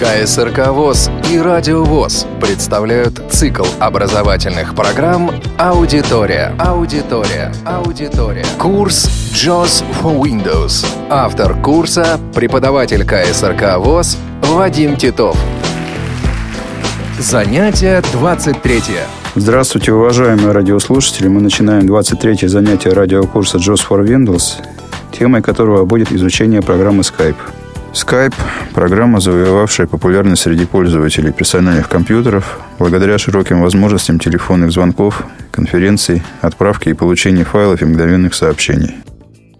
КСРК ВОЗ и Радио ВОЗ представляют цикл образовательных программ «Аудитория». Аудитория. Аудитория. Курс JOS for Windows. Автор курса – преподаватель КСРК ВОЗ Вадим Титов. Занятие 23. Здравствуйте, уважаемые радиослушатели. Мы начинаем 23-е занятие радиокурса JOS for Windows, темой которого будет изучение программы Skype. Skype – программа, завоевавшая популярность среди пользователей персональных компьютеров благодаря широким возможностям телефонных звонков, конференций, отправки и получения файлов и мгновенных сообщений.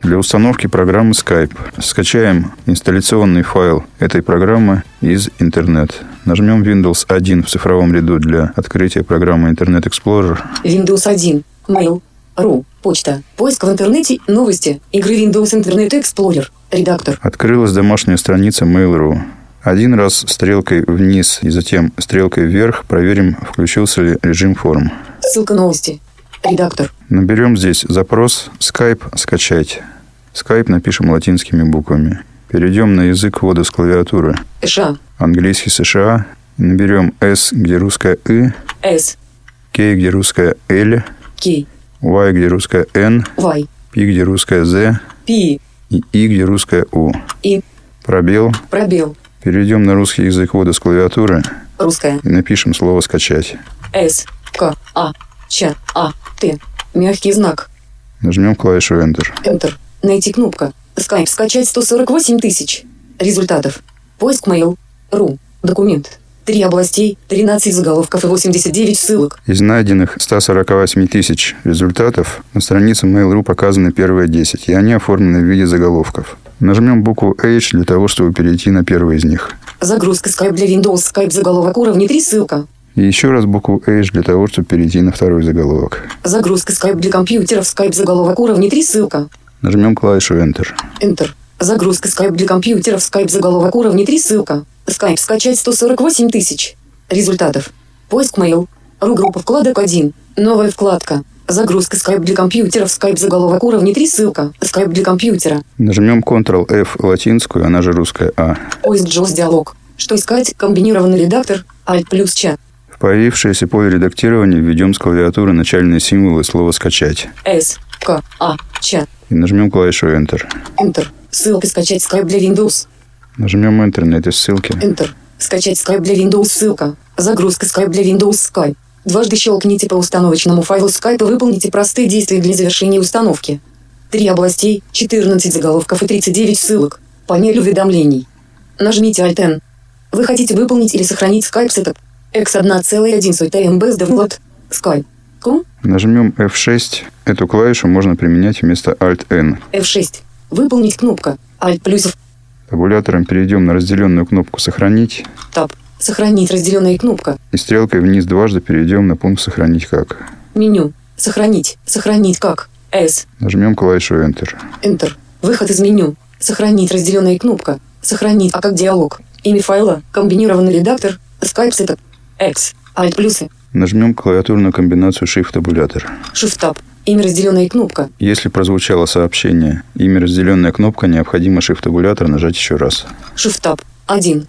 Для установки программы Skype скачаем инсталляционный файл этой программы из интернет. Нажмем Windows 1 в цифровом ряду для открытия программы Internet Explorer. Windows 1. Mail. Ру. Почта. Поиск в интернете. Новости. Игры Windows Internet Explorer. Редактор. Открылась домашняя страница Mail.ru. Один раз стрелкой вниз и затем стрелкой вверх проверим, включился ли режим форм. Ссылка новости. Редактор. Наберем здесь запрос Skype скачать. Skype напишем латинскими буквами. Перейдем на язык ввода с клавиатуры. США. Английский США. Наберем S, где русская И, S. K, где русская L, K. Y, где русская N, Y. P, где русская Z P. и где русская У. И. Пробел. Пробел. Перейдем на русский язык ввода с клавиатуры Русская. и напишем слово «скачать». S. К. А. Ч. А. Т. Мягкий знак. Нажмем клавишу Enter. Enter. Найти кнопка. Skype скачать 148 тысяч. Результатов. Поиск mail. Ру. Документ. Три областей, 13 заголовков и 89 ссылок. Из найденных 148 тысяч результатов на странице Mail.ru показаны первые 10, и они оформлены в виде заголовков. Нажмем букву H для того, чтобы перейти на первый из них. Загрузка Skype для Windows. Skype заголовок уровня 3 ссылка. И еще раз букву H для того, чтобы перейти на второй заголовок. Загрузка Skype для компьютеров. Skype заголовок уровня 3 ссылка. Нажмем клавишу Enter. Enter. Загрузка Skype для компьютеров. Skype заголовок уровня 3 ссылка. Skype скачать 148 тысяч. Результатов. Поиск mail. Ру группа вкладок 1. Новая вкладка. Загрузка Skype для компьютеров. Skype заголовок уровня 3 ссылка. Skype для компьютера. Нажмем Ctrl-F латинскую, она же русская А. Поиск JOS диалог. Что искать? Комбинированный редактор. Alt плюс чат. В появившееся поле редактирования введем с клавиатуры начальные символы слова «скачать». S. К. А. Чат. И нажмем клавишу Enter. Enter. Ссылка скачать Skype для Windows. Нажмем Enter на этой ссылке. Enter. Скачать Skype для Windows ссылка. Загрузка Skype для Windows Skype. Дважды щелкните по установочному файлу Skype и выполните простые действия для завершения установки. Три областей, 14 заголовков и 39 ссылок. Панель уведомлений. Нажмите Alt-N. Вы хотите выполнить или сохранить Skype сетап. X1,1 MB download. Skype. Ком? Нажмем F6. Эту клавишу можно применять вместо Alt-N. F6. Выполнить кнопка. Alt плюс. Табулятором перейдем на разделенную кнопку «Сохранить» Tab. Сохранить разделенная кнопка. и стрелкой вниз дважды перейдем на пункт «Сохранить как». Меню. Сохранить. Сохранить как. S. Нажмем клавишу Enter. Enter. Выход из меню. Сохранить разделенная кнопка. Сохранить а как диалог. Имя файла. Комбинированный редактор. Skype setup. X. Alt плюсы. Нажмем клавиатурную комбинацию Shift-табулятор. Shift Tab. Имя разделенная кнопка. Если прозвучало сообщение «Имя разделенная кнопка», необходимо Shift-табулятор нажать еще раз. Shift Tab. 1.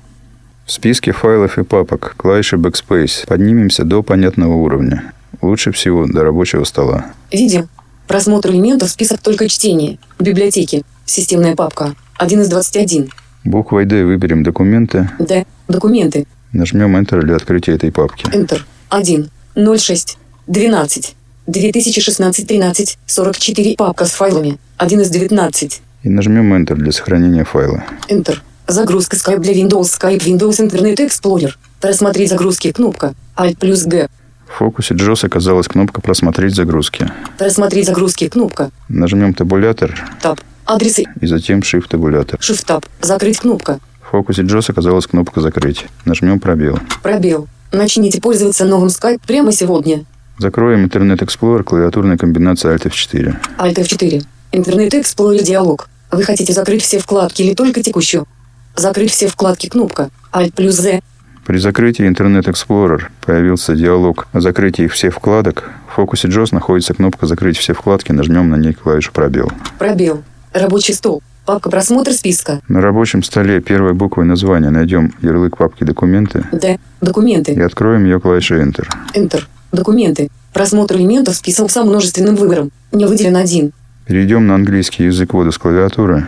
В списке файлов и папок клавиши Backspace поднимемся до понятного уровня. Лучше всего до рабочего стола. Видим. Просмотр элементов список только чтение. Библиотеки. Системная папка. 1 из 21. Буквой D выберем «Документы», D. Документы. нажмем Enter для открытия этой папки. Enter. 1. 06. 12. 2016 13. 44. Папка с файлами. 1 из 19. И нажмем Enter для сохранения файла. Enter. Загрузка Skype для Windows. Skype Windows Internet Explorer. Просмотреть загрузки. Кнопка. Alt плюс G. В фокусе JOS оказалась кнопка «Просмотреть загрузки». Просмотреть загрузки. Кнопка. Нажмем табулятор Tab. Адресы. и затем Shift-табулятор. Shift Tab. Закрыть кнопка. В фокусе JOS оказалась кнопка «Закрыть». Нажмем пробел. Пробел. Начните пользоваться новым Skype прямо сегодня. Закроем Internet Explorer клавиатурной комбинацией Alt F4. Alt F4. Интернет Explorer диалог. Вы хотите закрыть все вкладки или только текущую? Закрыть все вкладки. Кнопка. Alt плюс Z. При закрытии Internet Explorer появился диалог о закрытии всех вкладок. В фокусе JOS находится кнопка «Закрыть все вкладки». Нажмем на ней клавишу «Пробел». Пробел. Рабочий стол. Папка просмотр списка. На рабочем столе первой буквой названия найдем ярлык папки «Документы» Д. и Документы. откроем ее клавишей Enter. Enter. Документы. Просмотр элементов список со множественным выбором. Не выделен один. Перейдем на английский язык ввода с клавиатуры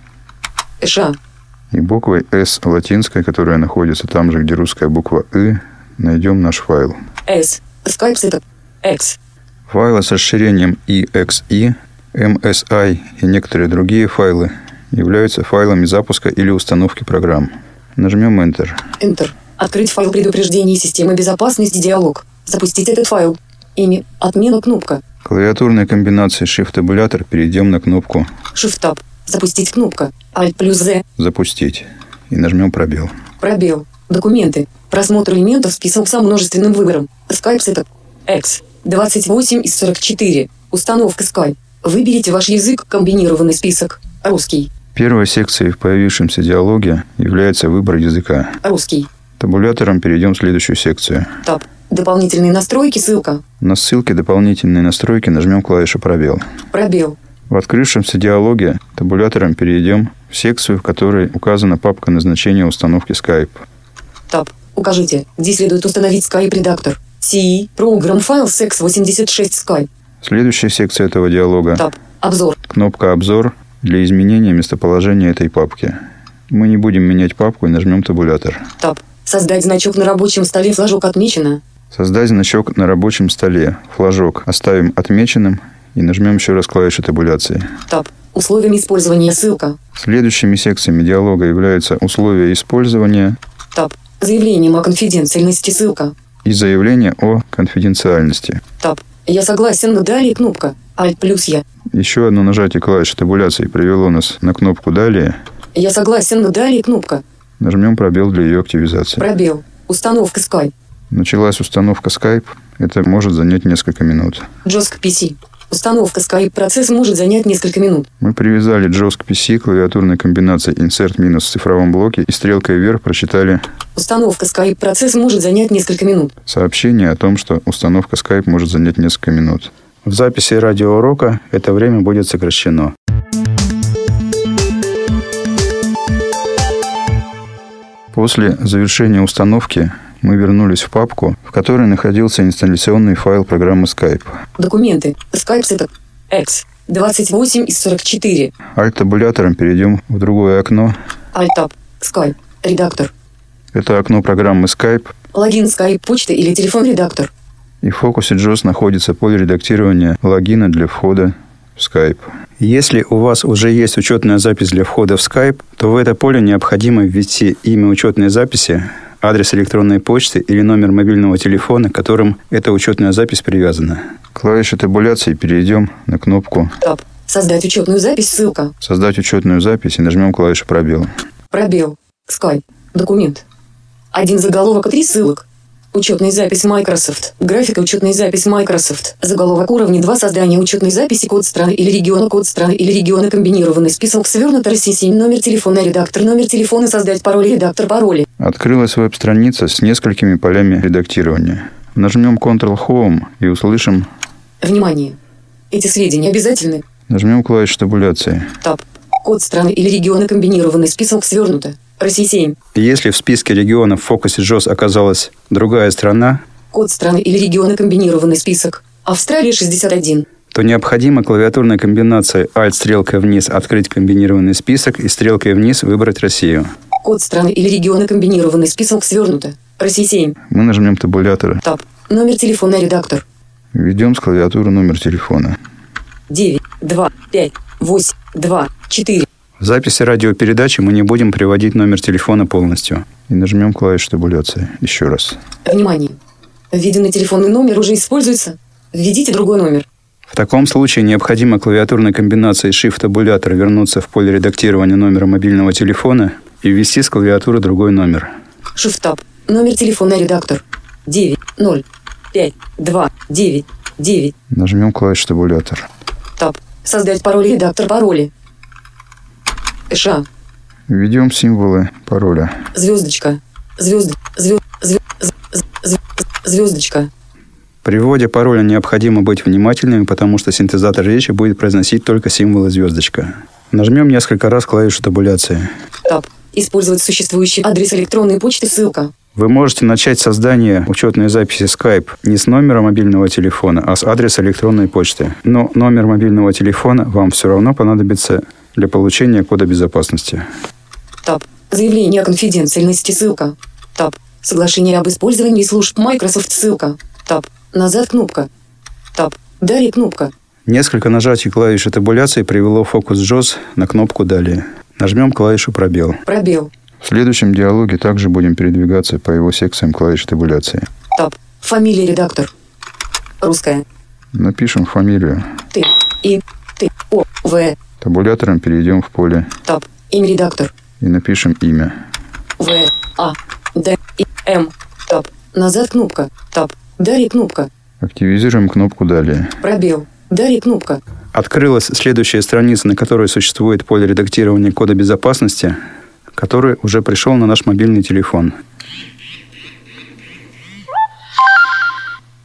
Ша. и буквой S латинской, которая находится там же, где русская буква «ы», найдем наш файл. S. Skype Setup. X. Файлы с расширением EXE, MSI и некоторые другие файлы являются файлами запуска или установки программ. Нажмем Enter. Enter. Открыть файл предупреждений системы безопасности диалог. Запустить этот файл. Имя. Отмена кнопка. Клавиатурной комбинацией Shift-табулятор перейдем на кнопку Shift Tab. Запустить кнопка. Alt плюс Z. «Запустить» и нажмем пробел. Пробел. Документы. Просмотр элементов список со множественным выбором. Skype Setup. X. 28 из 44. Установка Skype. Выберите ваш язык, комбинированный список. Русский. Первой секцией в появившемся диалоге является выбор языка. Русский. Табулятором перейдем в следующую секцию. Таб. Дополнительные настройки, ссылка. На ссылке «Дополнительные настройки» нажмем клавишу «Пробел». Пробел. В открывшемся диалоге табулятором перейдем в секцию, в которой указана папка назначения установки Skype. Таб. Укажите, где следует установить Skype редактор. CE. Program File Sex86 Skype. Следующая секция этого диалога Таб. Обзор. – кнопка «Обзор» для изменения местоположения этой папки. Мы не будем менять папку и нажмем табулятор. Таб. Создать значок на рабочем столе флажок отмечено. Создать значок на рабочем столе. Флажок оставим отмеченным и нажмем еще раз клавишу табуляции. Таб. Условиями использования ссылка. Следующими секциями диалога являются условия использования Таб. Заявлением о конфиденциальности ссылка. и заявление о конфиденциальности. Таб. Я согласен, но далее кнопка. Alt плюс я. Еще одно нажатие клавиши табуляции привело нас на кнопку «Далее». Я согласен, но далее кнопка. Нажмем пробел для ее активизации. Пробел. Установка Skype. Началась установка Skype. Это может занять несколько минут. JOSK PC. Установка Skype процесс может занять несколько минут. Мы привязали JOS к PC клавиатурной комбинацией Insert минус в цифровом блоке и стрелкой вверх прочитали Установка Skype процесс может занять несколько минут. сообщение о том, что установка Skype может занять несколько минут. В записи радиоурока это время будет сокращено. После завершения установки мы вернулись в папку, в которой находился инсталляционный файл программы Skype. Документы. Skype Setup. X. 28 из 44. Alt-табулятором перейдем в другое окно. Alt Tab. Skype. Редактор. Это окно программы Skype, Логин Skype почта или телефон редактор. и в фокусе JOS находится поле редактирования логина для входа в Skype. Если у вас уже есть учетная запись для входа в Skype, то в это поле необходимо ввести имя учетной записи, адрес электронной почты или номер мобильного телефона, к которым эта учетная запись привязана. Клавишей табуляции перейдем на кнопку Таб. Создать учетную запись ссылка. «Создать учетную запись» и нажмем клавишу «Пробел». Пробел. Skype. Документ. Один заголовок и три ссылок. Учетная запись Microsoft. Графика учетная запись Microsoft. Заголовок уровня 2. Создание учетной записи код страны или региона. Код страны или региона. Комбинированный список. Россия 7. Номер телефона. Редактор. Номер телефона. Создать пароль. Редактор пароли. Открылась веб-страница с несколькими полями редактирования. Нажмем Ctrl-Home и услышим, Внимание! Эти сведения обязательны. нажмем клавишу табуляции. Таб. Код страны или региона. Комбинированный список. Свернуто. Россия 7. Если в списке регионов в фокусе JOS оказалась другая страна, Код страны или региона. Комбинированный список. Австралия 61. то необходимо клавиатурной комбинацией Alt стрелкой вниз открыть комбинированный список и стрелкой вниз выбрать Россию. Код страны или региона. Комбинированный список. Свернуто. Россия 7. Мы нажмем табулятор. Таб. Номер телефона редактор. Введем с клавиатуры номер телефона. 9, 2, 5, 8, 2, 4. В записи радиопередачи мы не будем приводить номер телефона полностью. И нажмем клавишу табуляции. Еще раз. Внимание! Введенный телефонный номер уже используется. Введите другой номер. В таком случае необходимо клавиатурной комбинацией Shift-табулятора вернуться в поле редактирования номера мобильного телефона и ввести с клавиатуры другой номер. Shift-таб. Номер телефона редактор. 9, 0, 5, 2, 9, 9. Нажмем клавишу табулятор. Таб. Создать пароль редактор пароли. Ша. Введем символы пароля. Звездочка. Звезд. Звезд. Звездочка. При вводе пароля необходимо быть внимательными, потому что синтезатор речи будет произносить только символы звездочка. Нажмем несколько раз клавишу табуляции. Таб. Использовать существующий адрес электронной почты ссылка. Вы можете начать создание учетной записи Skype не с номера мобильного телефона, а с адреса электронной почты. Но номер мобильного телефона вам все равно понадобится для получения кода безопасности. Таб. Заявление о конфиденциальности ссылка. Таб. Соглашение об использовании служб Microsoft ссылка. Таб. Назад кнопка. Таб. Далее кнопка. Несколько нажатий клавиши табуляции привело фокус JOS на кнопку «Далее». Нажмем клавишу «Пробел». Пробел. В следующем диалоге также будем передвигаться по его секциям клавиши табуляции. Таб. Фамилия редактор. Русская. Напишем фамилию. Т. И. Т. О. В. Табулятором перейдем в поле Таб. Имя редактор. и напишем имя. В. А. Д. И. М. Таб. Назад кнопка. Таб. Далее кнопка. Активизируем кнопку «Далее». Пробел. Далее кнопка. Открылась следующая страница, на которой существует поле редактирования кода безопасности, который уже пришел на наш мобильный телефон.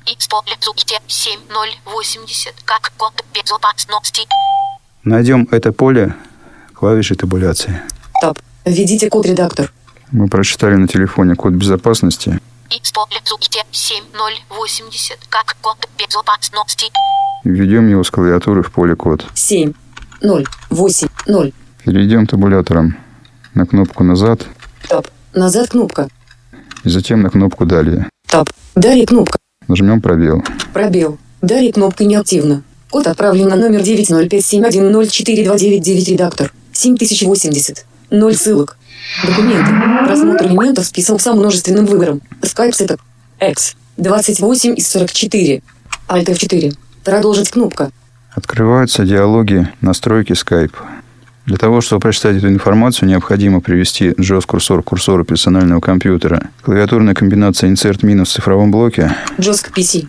Используйте 7080 как код безопасности. Найдем это поле клавишей табуляции. Таб. Введите код редактор. Мы прочитали на телефоне код безопасности Используйте 7080 как код безопасности. введем его с клавиатуры в поле код. 7. 0. 8. 0. Перейдем табулятором на кнопку «Назад» Таб. Назад кнопка. и затем на кнопку «Далее». Таб. Далее кнопка. Нажмем «Пробел». Пробел. Далее кнопка неактивна. Код отправлен на номер 90571042999 редактор. 7080. 0 ссылок. Документы. Просмотр элементов список со множественным выбором. Skype Setup. X. 28 из 44. Alt F4. Продолжить кнопка. Открываются диалоги настройки Skype. Для того, чтобы прочитать эту информацию, необходимо привести JOS-курсор к курсору персонального компьютера. Клавиатурная комбинация Insert минус в цифровом блоке. JOSC PC.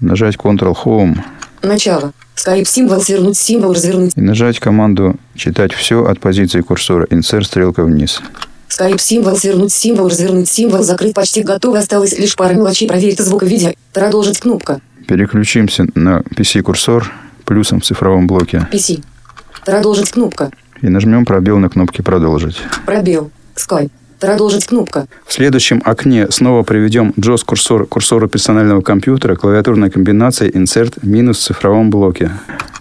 Нажать Ctrl-Home Начало. Skype символ свернуть символ развернуть. и нажать команду «Читать все» от позиции курсора. Insert стрелка вниз. Skype символ свернуть символ развернуть символ закрыть почти готово осталось лишь пара мелочей проверить звук и видео. Продолжить кнопка. Переключимся на PC-курсор плюсом в цифровом блоке PC. Продолжить кнопка. и нажмем пробел на кнопке «Продолжить». Пробел. Skype. Продолжить кнопка. В следующем окне снова приведем JOS-курсор к курсору персонального компьютера, клавиатурная комбинация Insert минус в цифровом блоке.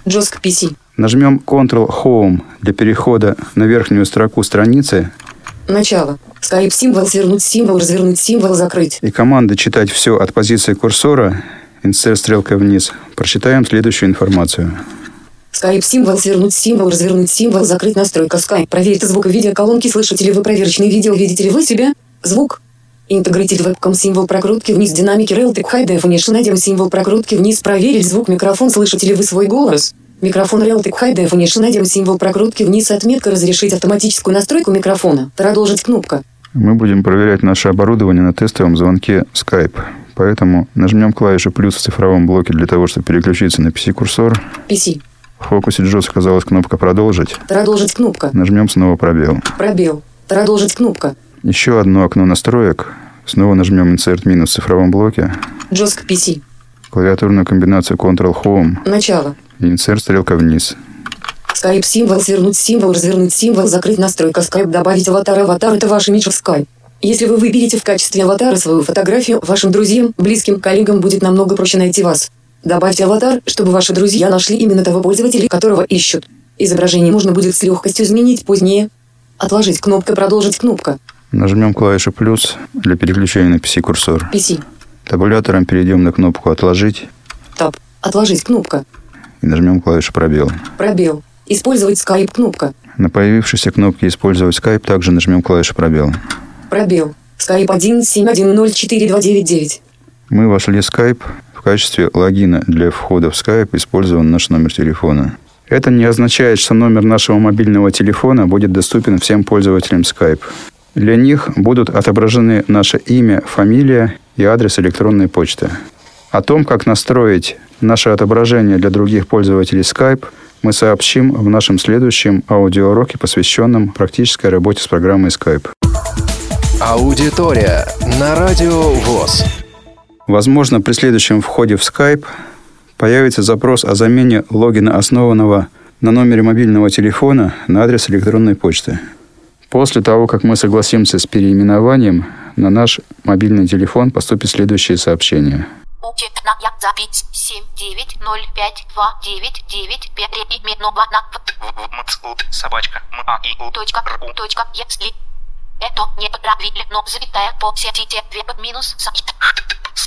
JOSC PC. Нажмем Ctrl-Home для перехода на верхнюю строку страницы Начало. Skype символ свернуть символ развернуть символ закрыть. и команды «Читать все» от позиции курсора, Insert стрелка вниз. Прочитаем следующую информацию. Skype символ свернуть символ развернуть символ закрыть настройка Skype. Проверить звук и видео колонки. Слышите ли вы проверочные видео? Видите ли вы себя? Звук. Интегритив вебкам символ прокрутки вниз динамики Realtek High Definition найдем символ прокрутки вниз проверить звук микрофон слышите ли вы свой голос микрофон Realtek High Definition найдем символ прокрутки вниз отметка разрешить автоматическую настройку микрофона продолжить кнопка Мы будем проверять наше оборудование на тестовом звонке Skype. Поэтому нажмем клавишу «плюс» в цифровом блоке для того, чтобы переключиться на PC-курсор. PC В фокусе JOS оказалась кнопка «Продолжить». продолжить кнопка Нажмем снова пробел. пробел продолжить кнопка Еще одно окно настроек. Снова нажмем Insert минус в цифровом блоке. JOSC PC Клавиатурную комбинацию Ctrl-Home начало и Insert стрелка вниз. Skype символ свернуть символ развернуть символ закрыть настройка Skype добавить аватар аватар это ваш имидж в Skype если вы выберете в качестве аватара свою фотографию вашим друзьям близким коллегам будет намного проще найти вас добавьте аватар чтобы ваши друзья нашли именно того пользователя которого ищут. Изображение можно будет с легкостью изменить позднее. Отложить кнопка продолжить кнопка. Нажмем клавишу «плюс» для переключения на PC-курсор. PC Табулятором перейдем на кнопку «Отложить» таб отложить кнопка. И нажмем клавишу «Пробел». пробел. Использовать Skype кнопка. На появившейся кнопке «Использовать Skype» также нажмем клавишу «Пробел». пробел. Skype 171042999 Мы вошли в Skype. Качестве логина для входа в Skype использован наш номер телефона. Это не означает, что номер нашего мобильного телефона будет доступен всем пользователям Skype. Для них будут отображены наше имя, фамилия и адрес электронной почты. О том, как настроить наше отображение для других пользователей Skype, мы сообщим в нашем следующем аудиоуроке, посвященном практической работе с программой Skype. Аудитория на Радио ВОЗ. Возможно, при следующем входе в Skype появится запрос о замене логина, основанного на номере мобильного телефона на адрес электронной почты. После того, как мы согласимся с переименованием, на наш мобильный телефон поступит следующее сообщение. Учетная запись 7905299 переименована в собачка МАИУ точка ру точка если это неправильно завитая посетите веб минус сайт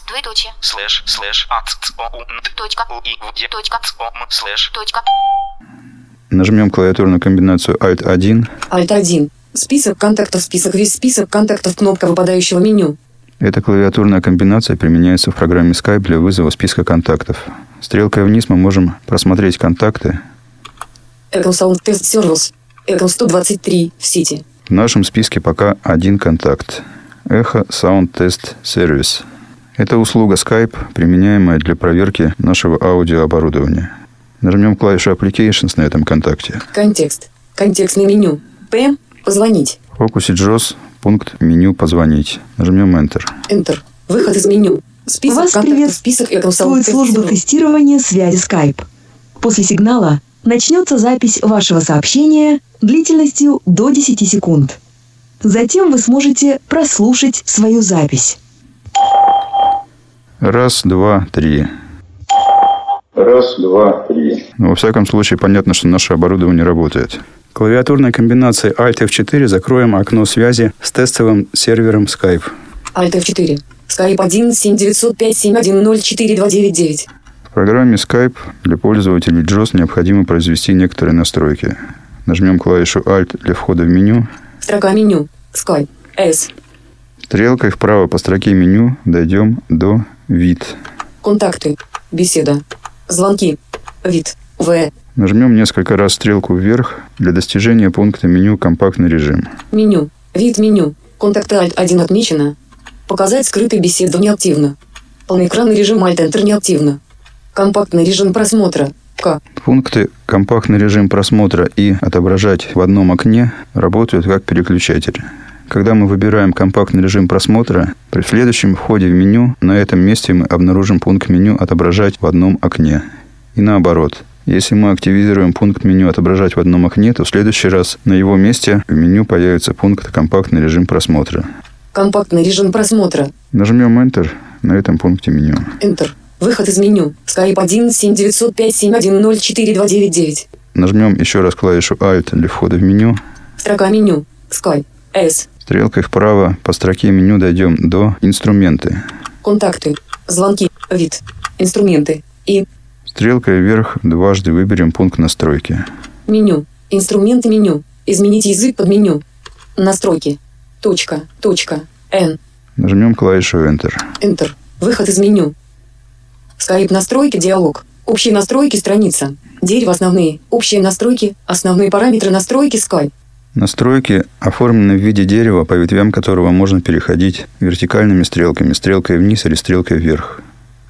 двоеточие слэш слэш ацоун точка и точка цом слэш точка Нажмем клавиатурную комбинацию Alt-1. Alt-1. Список контактов, список весь список контактов, кнопка выпадающего меню. Эта клавиатурная комбинация применяется в программе Skype для вызова списка контактов. Стрелкой вниз мы можем просмотреть контакты. Echo Sound Test Service. Echo 123 в сети. В нашем списке пока один контакт. Echo Sound Test Service. Это услуга Skype, применяемая для проверки нашего аудиооборудования. Нажмем клавишу Applications на этом контакте. Контекст. Контекстное меню. П. Позвонить. В фокусе JOS пункт меню «Позвонить». Нажмем Enter. Enter. Выход из меню. Список Вас контактов, список служба тестирования связи Skype. После сигнала начнется запись вашего сообщения длительностью до 10 секунд. Затем вы сможете прослушать свою запись. Раз, два, три. Раз, два, три. Но во всяком случае понятно, что наше оборудование работает. Клавиатурной комбинацией Alt F4 закроем окно связи с тестовым сервером Skype. Alt F4. Skype 1 7905 710 4299. В программе Skype для пользователей JOS необходимо произвести некоторые настройки. Нажмем клавишу Alt для входа в меню. Строка меню. Skype. S. Стрелкой вправо по строке меню дойдем до «Вид». Контакты. Беседа. Звонки. Вид. В. Нажмем несколько раз стрелку вверх для достижения пункта меню «Компактный режим». Меню. Вид меню. Контакты Alt 1 отмечено. Показать скрытый беседу неактивно. Полноэкранный режим Alt Enter неактивно. Компактный режим просмотра. К. Пункты «Компактный режим просмотра» и «Отображать в одном окне» работают как переключатель. Когда мы выбираем компактный режим просмотра, при следующем входе в меню на этом месте мы обнаружим пункт меню «Отображать в одном окне». И наоборот. Если мы активизируем пункт меню «Отображать в одном окне», то в следующий раз на его месте в меню появится пункт «Компактный режим просмотра». Компактный режим просмотра. Нажмем Enter на этом пункте меню. Enter. Выход из меню. Skype 1 7905 710 4299. Нажмем еще раз клавишу Alt для входа в меню. Строка меню. Skype. S. Стрелкой вправо по строке меню дойдем до «Инструменты». Контакты. Звонки. Вид. Инструменты. И. Стрелкой вверх дважды выберем пункт настройки. Меню. Инструменты меню. Изменить язык под меню. Настройки. Точка. Точка. N. Нажмем клавишу Enter. Enter. Выход из меню. Skype настройки диалог. Общие настройки страница. Дерево основные. Общие настройки. Основные параметры настройки Skype. Настройки оформлены в виде дерева, по ветвям которого можно переходить вертикальными стрелками, стрелкой вниз или стрелкой вверх.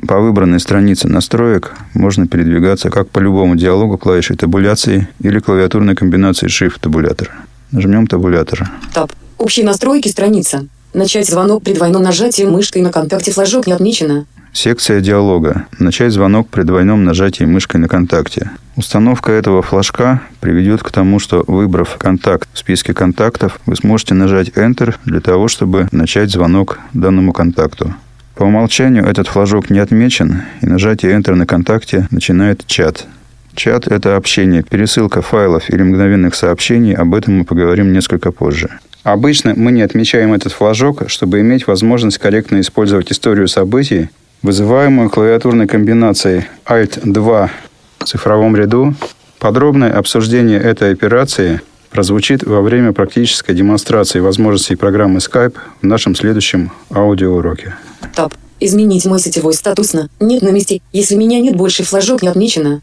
По выбранной странице настроек можно передвигаться как по любому диалогу клавишей табуляции или клавиатурной комбинацией Shift-табулятор. Нажмем табулятор. Таб. Общие настройки страница. Начать звонок при двойном нажатии мышкой на контакте флажок не отмечено. Секция диалога. Начать звонок при двойном нажатии мышкой на контакте. Установка этого флажка приведет к тому, что выбрав контакт в списке контактов, вы сможете нажать Enter для того, чтобы начать звонок данному контакту. По умолчанию этот флажок не отмечен, и нажатие Enter на контакте начинает чат. Чат – это общение, пересылка файлов или мгновенных сообщений, об этом мы поговорим несколько позже. Обычно мы не отмечаем этот флажок, чтобы иметь возможность корректно использовать историю событий, вызываемую клавиатурной комбинацией Alt-2 в цифровом ряду. Подробное обсуждение этой операции прозвучит во время практической демонстрации возможностей программы Skype в нашем следующем аудиоуроке. Таб. Изменить мой сетевой статус на «Нет на месте», если меня нет больше флажок не отмечено.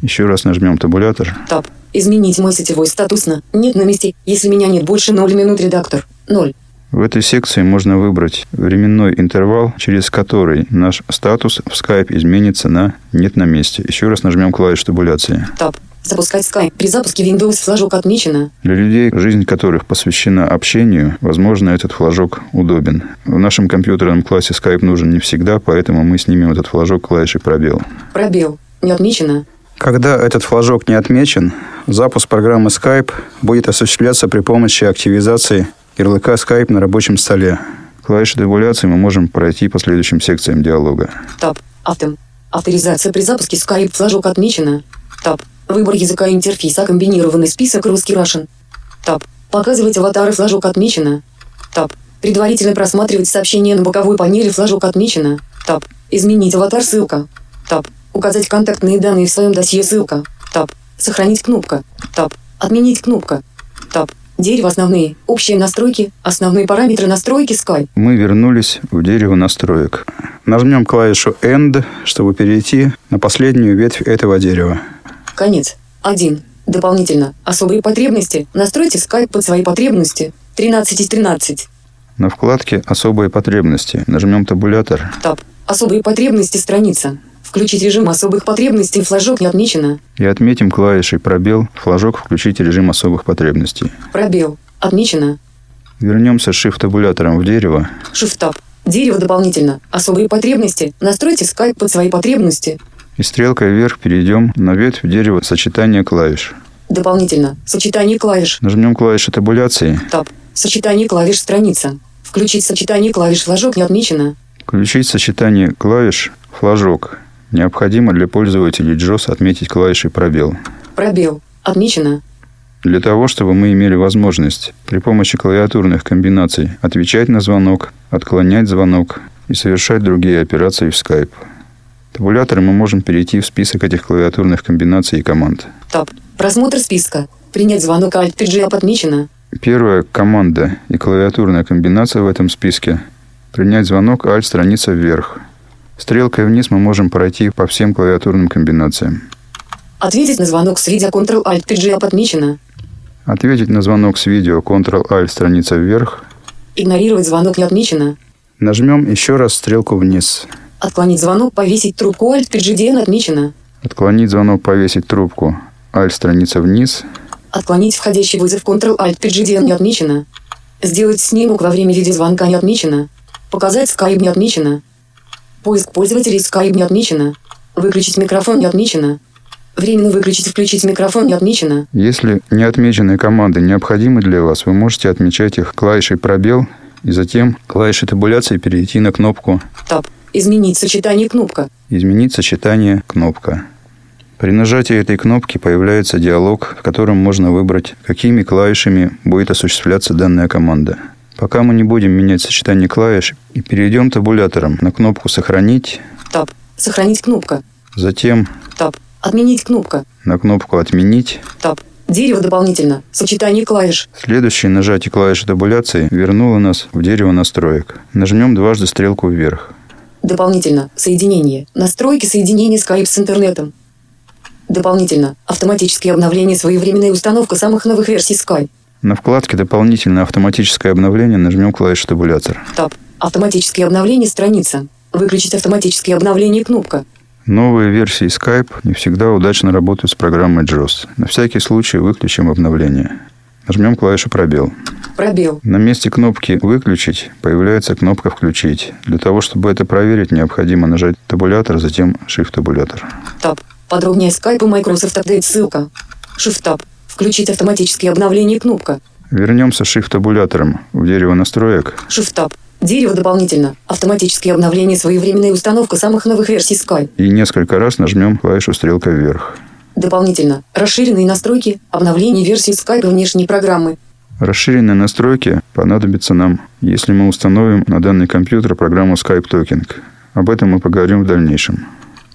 Еще раз нажмем табулятор. Таб. Изменить мой сетевой статус на «Нет на месте», если меня нет больше 0 минут редактор. 0. В этой секции можно выбрать временной интервал, через который наш статус в Skype изменится на «нет на месте». Еще раз нажмем клавишу табуляции. Таб. Запускать Skype. При запуске Windows флажок отмечено. Для людей, жизнь которых посвящена общению, возможно, этот флажок удобен. В нашем компьютерном классе Skype нужен не всегда, поэтому мы снимем этот флажок клавишей пробел. Пробел. Не отмечено. Когда этот флажок не отмечен, запуск программы Skype будет осуществляться при помощи активизации ярлыка Skype на рабочем столе. Клавиши табуляции мы можем пройти по следующим секциям диалога. Таб. Автом. Авторизация при запуске Skype флажок отмечена. Таб. Выбор языка интерфейса комбинированный список русский Russian. Таб. Показывать аватары флажок отмечено. Таб. Предварительно просматривать сообщение на боковой панели флажок отмечено. Таб. Изменить аватар ссылка. Таб. Указать контактные данные в своем досье ссылка. Таб. Сохранить кнопка. Таб. Отменить кнопка. Таб. Дерево основные. Общие настройки. Основные параметры настройки Skype. Мы вернулись в дерево настроек. Нажмем клавишу End, чтобы перейти на последнюю ветвь этого дерева. Конец. 1. Дополнительно. Особые потребности. Настройте Skype под свои потребности. 13 из 13. На вкладке «Особые потребности» нажмем табулятор. Таб. Особые потребности страница. Включить режим особых потребностей. Флажок не отмечено. И отметим клавишей «Пробел» флажок «Включить режим особых потребностей». Пробел. Отмечено. Вернемся shift-табулятором в дерево. Shift-таб. Дерево дополнительно. Особые потребности. Настройте Skype под свои потребности. И стрелкой вверх перейдем на ветвь дерева сочетания клавиш. Дополнительно. Сочетание клавиш. Нажмем клавишу табуляции. Таб. Сочетание клавиш страница. Включить сочетание клавиш флажок не отмечено. Включить сочетание клавиш флажок. Необходимо для пользователей JOS отметить клавишей пробел. Пробел. Отмечено. Для того, чтобы мы имели возможность при помощи клавиатурных комбинаций отвечать на звонок, отклонять звонок и совершать другие операции в Skype. Табулятором мы можем перейти в список этих клавиатурных комбинаций и команд. Таб. Просмотр списка. Принять звонок Alt PGA отмечено. Первая команда и клавиатурная комбинация в этом списке. Принять звонок Alt страница вверх. Стрелкой вниз мы можем пройти по всем клавиатурным комбинациям. Ответить на звонок с видео Ctrl Alt PGA отмечено. Ответить на звонок с видео Ctrl-Alt страница вверх. Игнорировать звонок не отмечено. Нажмем еще раз стрелку вниз. Отклонить звонок, повесить трубку Alt PGDN отмечено. Отклонить звонок, повесить трубку. Alt страница вниз. Отклонить входящий вызов Ctrl Alt PGDN не отмечено. Сделать снимок во время видеозвонка не отмечено. Показать Skype не отмечено. Поиск пользователей Skype не отмечено. Выключить микрофон не отмечено. Временно выключить и включить микрофон не отмечено. Если неотмеченные команды необходимы для вас, вы можете отмечать их клавишей пробел и затем клавишей табуляции перейти на кнопку Таб. Изменить сочетание кнопка. «Изменить сочетание» кнопка. При нажатии этой кнопки появляется диалог, в котором можно выбрать, какими клавишами будет осуществляться данная команда. Пока мы не будем менять сочетание клавиш и перейдем табулятором на кнопку «Сохранить», Таб. Сохранить кнопка. затем Таб. Отменить кнопка. на кнопку «Отменить». Таб. Дерево дополнительно. Сочетание клавиш. Следующее нажатие клавиши табуляции вернуло нас в дерево настроек. Нажмем дважды стрелку вверх. Дополнительно. Соединение. Настройки соединения Skype с интернетом. Дополнительно. Автоматическое обновление своевременная установка самых новых версий Skype. На вкладке «Дополнительное автоматическое обновление» нажмем клавишу табулятор. Таб. Автоматическое обновление страница. Выключить автоматическое обновление кнопка. Новые версии Skype не всегда удачно работают с программой JOS. На всякий случай выключим обновление. Нажмем клавишу «Пробел». Пробел. На месте кнопки «Выключить» появляется кнопка «Включить». Для того, чтобы это проверить, необходимо нажать табулятор, затем Shift-табулятор. Таб. Подробнее Skype и Microsoft Update ссылка. Shift Tab. Включить автоматическое обновление кнопка. Вернемся Shift-табулятором в дерево настроек. Shift Tab. Дерево дополнительно. Автоматическое обновление своевременная установка самых новых версий Skype. И несколько раз нажмем клавишу стрелка вверх. Дополнительно. Расширенные настройки. Обновление версии Skype внешней программы. Расширенные настройки понадобятся нам, если мы установим на данный компьютер программу Skype Talking. Об этом мы поговорим в дальнейшем.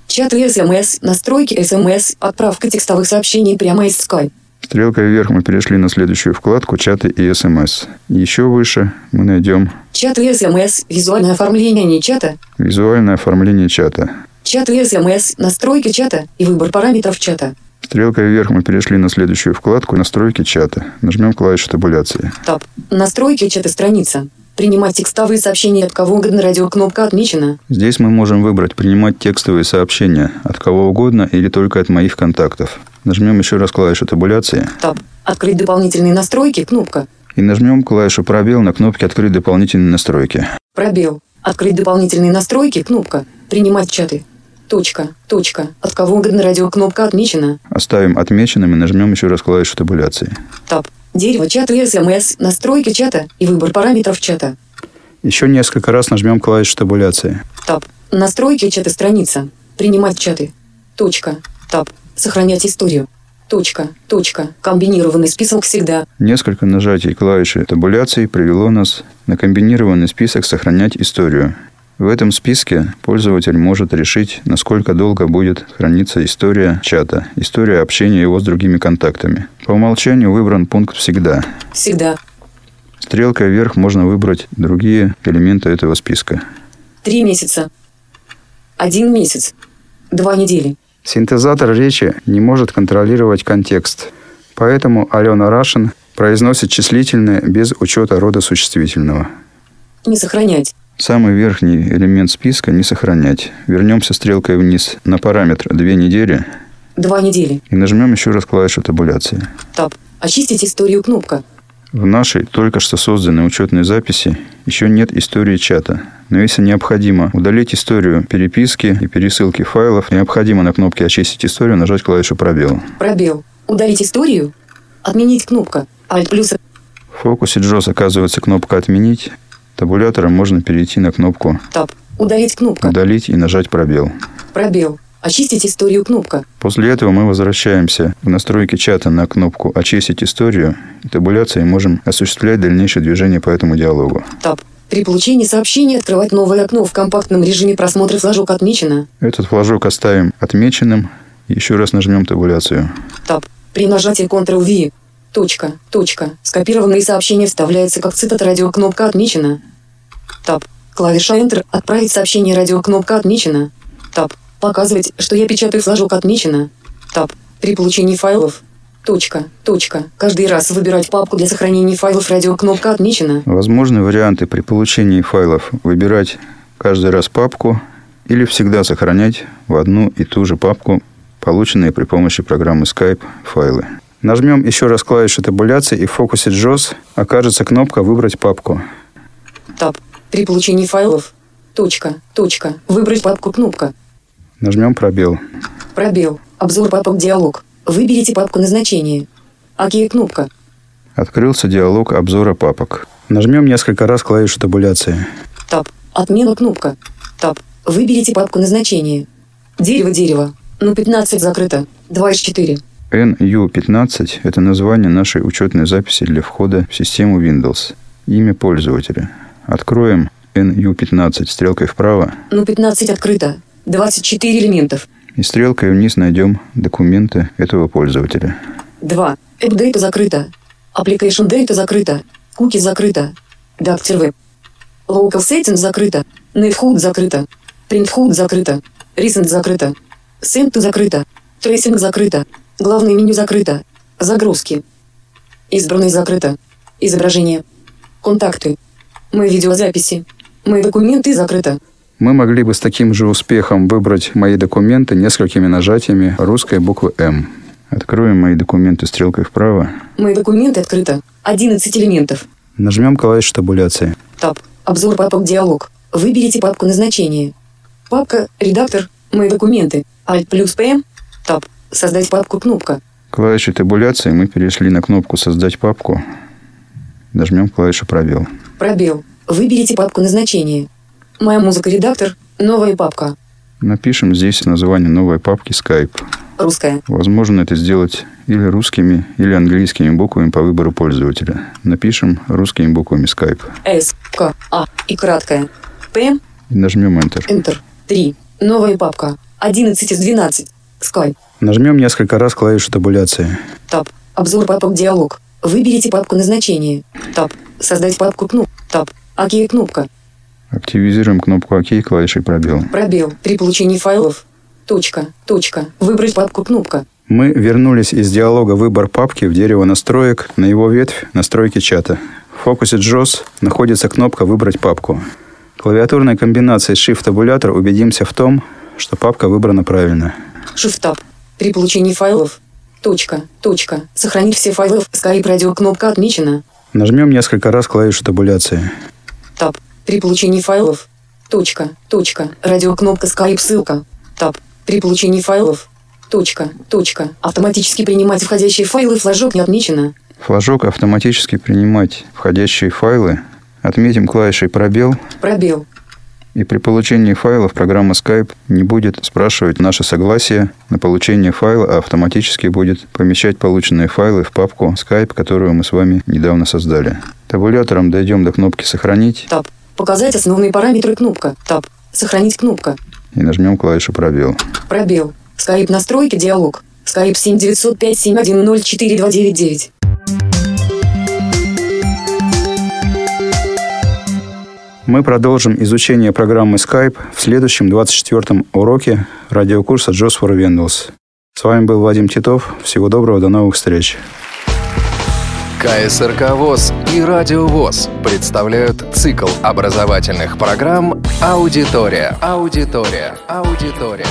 Чаты SMS. Настройки SMS. Отправка текстовых сообщений прямо из Skype. Стрелкой вверх мы перешли на следующую вкладку «Чаты и СМС». Еще выше мы найдем Чаты SMS. Визуальное оформление не чата. визуальное оформление чата. Чаты SMS. Настройки чата и выбор параметров чата. Стрелкой вверх мы перешли на следующую вкладку «Настройки чата». Нажмем клавишу табуляции. Таб. Настройки чата страница. Принимать текстовые сообщения от кого угодно радиокнопка отмечена. Здесь мы можем выбрать «Принимать текстовые сообщения» от кого угодно или только от моих контактов. Нажмем еще раз клавишу табуляции Таб. Открыть дополнительные настройки кнопка. и нажмем клавишу «Пробел» на кнопке «Открыть дополнительные настройки». Пробел. Открыть дополнительные настройки кнопка. Принимать чаты. Точка. Точка. От кого угодно радио кнопка отмечена. Оставим отмеченным и нажмем еще раз клавишу табуляции. Таб. Дерево чата и СМС. Настройки чата и выбор параметров чата. Еще несколько раз нажмем клавишу табуляции. Таб. Настройки чата страница. Принимать чаты. Точка. Таб. Сохранять историю. Точка. Точка. Комбинированный список всегда. Несколько нажатий клавиши табуляции привело нас на комбинированный список «Сохранять историю». В этом списке пользователь может решить, насколько долго будет храниться история чата, история общения его с другими контактами. По умолчанию выбран пункт «Всегда». Всегда. Стрелкой вверх можно выбрать другие элементы этого списка. Три месяца. Один месяц. Два недели. Синтезатор речи не может контролировать контекст, поэтому Алена Рашин произносит числительное без учета рода существительного. Не сохранять. Самый верхний элемент списка не сохранять. Вернемся стрелкой вниз на параметр «две недели» Два недели. и нажмем еще раз клавишу табуляции. Таб. Очистить историю кнопка. В нашей только что созданной учетной записи еще нет истории чата. Но если необходимо удалить историю переписки и пересылки файлов, необходимо на кнопке «Очистить историю» нажать клавишу «Пробел». Пробел. Удалить историю. Отменить кнопка. Alt плюс В фокусе JOS оказывается кнопка «Отменить». Табулятором можно перейти на кнопку таб. Удалить кнопка. «Удалить» и нажать «Пробел». Пробел. Очистить историю кнопка. После этого мы возвращаемся в настройки чата на кнопку «Очистить историю» и табуляцией можем осуществлять дальнейшее движение по этому диалогу. Таб. При получении сообщения открывать новое окно в компактном режиме просмотра флажок отмечено. Этот флажок оставим отмеченным. Еще раз нажмем табуляцию. Таб. При нажатии Ctrl-V. Точка. Точка. Скопированные сообщения вставляется как цитат радио кнопка отмечена. Таб. Клавиша Enter. Отправить сообщение радио кнопка отмечена. Таб. Показывать, что я печатаю флажок отмечено. Таб. При получении файлов. Точка. Точка. Каждый раз выбирать папку для сохранения файлов радио кнопка отмечена. Возможны варианты при получении файлов выбирать каждый раз папку или всегда сохранять в одну и ту же папку полученные при помощи программы Skype файлы. Нажмем еще раз клавишу табуляции и в фокусе JOS окажется кнопка «Выбрать папку». Таб. При получении файлов. Точка. Точка. Выбрать папку кнопка. Нажмем «Пробел». Пробел. Обзор папок диалог. Выберите папку назначения. ОК кнопка. Открылся диалог обзора папок. Нажмем несколько раз клавишу табуляции. Таб. Отмена кнопка. Таб. Выберите папку назначения. Дерево дерево. Ну 15 закрыто. 2 из 4. NU15 – это название нашей учетной записи для входа в систему Windows. Имя пользователя. Откроем NU15 стрелкой вправо Ну 15 открыто. 24 элементов. и стрелкой вниз найдем документы этого пользователя. 2. App Data закрыто. Application Data закрыто. Cookie закрыто. Doctor Web. Local Settings закрыто. NetHood закрыто. PrintHood закрыто. Recent закрыто. Send to закрыто. Закрыто. Главное меню закрыто. Загрузки. Избранный закрыто. Изображение. Контакты. Мои видеозаписи. Мои документы закрыто. Мы могли бы с таким же успехом выбрать «Мои документы» несколькими нажатиями русской буквы «М». Откроем «Мои документы» стрелкой вправо. Мои документы открыто. 11 элементов. Нажмем клавишу табуляции. Таб. Обзор папок диалог. Выберите папку назначения. Папка «Редактор». Мои документы. Alt плюс PM. Таб. Создать папку кнопка. Клавишей табуляции мы перешли на кнопку «Создать папку». Нажмем клавишу «Пробел». Пробел. Выберите папку назначения. Моя музыка редактор. Новая папка. Напишем здесь название новой папки Skype. Русская. Возможно это сделать или русскими, или английскими буквами по выбору пользователя. Напишем русскими буквами Skype С. К. А. И краткая. ПМ. и нажмем Enter. Enter. 3. Новая папка. 11 из 12. Skype. Нажмем несколько раз клавишу табуляции. Таб. Обзор папок диалог. Выберите папку назначения. Таб. Создать папку кнопка. Таб. ОК кнопка. Активизируем кнопку ОК клавишей пробел. Пробел. При получении файлов. Точка. Точка. Выбрать папку кнопка. Мы вернулись из диалога «Выбор папки» в дерево настроек на его ветвь «Настройки чата». В фокусе JOS находится кнопка «Выбрать папку». Клавиатурной комбинацией Shift-табулятор убедимся в том, что папка выбрана правильно. Shift Tab. При получении файлов. Точка. Точка. Сохранить все файлы в Skype радио кнопка отмечена. Нажмем несколько раз клавишу табуляции. Таб. При получении файлов. Точка. Точка. Радио кнопка Skype ссылка. Таб. При получении файлов. Точка. Точка. Автоматически принимать входящие файлы флажок не отмечено. Флажок автоматически принимать входящие файлы. Отметим клавишей пробел. Пробел. И при получении файлов программа Skype не будет спрашивать наше согласие на получение файла, а автоматически будет помещать полученные файлы в папку Skype, которую мы с вами недавно создали. Табулятором дойдем до кнопки «Сохранить» Таб. Показать основные параметры кнопка. Таб. Сохранить кнопка. и нажмем клавишу «Пробел». Пробел. Skype настройки диалог. Skype 7905 710 4299. Мы продолжим изучение программы Skype в следующем 24-м уроке радиокурса for Windows. С вами был Вадим Титов. Всего доброго, до новых встреч. КСРК ВОЗ и Радио ВОЗ представляют цикл образовательных программ «Аудитория». Аудитория. Аудитория.